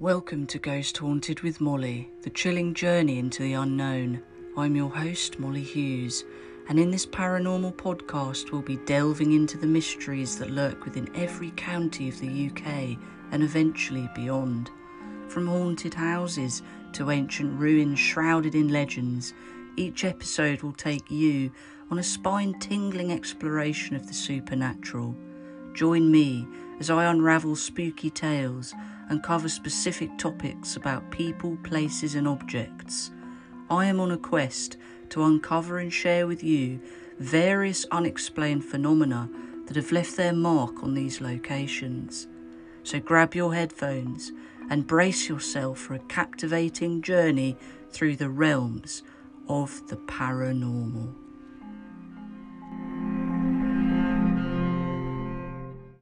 Welcome to Ghost Haunted with Molly, the chilling journey into the unknown. I'm your host, Molly Hughes, and in this paranormal podcast, we'll be delving into the mysteries that lurk within every county of the UK and eventually beyond. From haunted houses to ancient ruins shrouded in legends, each episode will take you on a spine tingling exploration of the supernatural. Join me as I unravel spooky tales and cover specific topics about people, places, and objects. I am on a quest to uncover and share with you various unexplained phenomena that have left their mark on these locations. So grab your headphones and brace yourself for a captivating journey through the realms of the paranormal.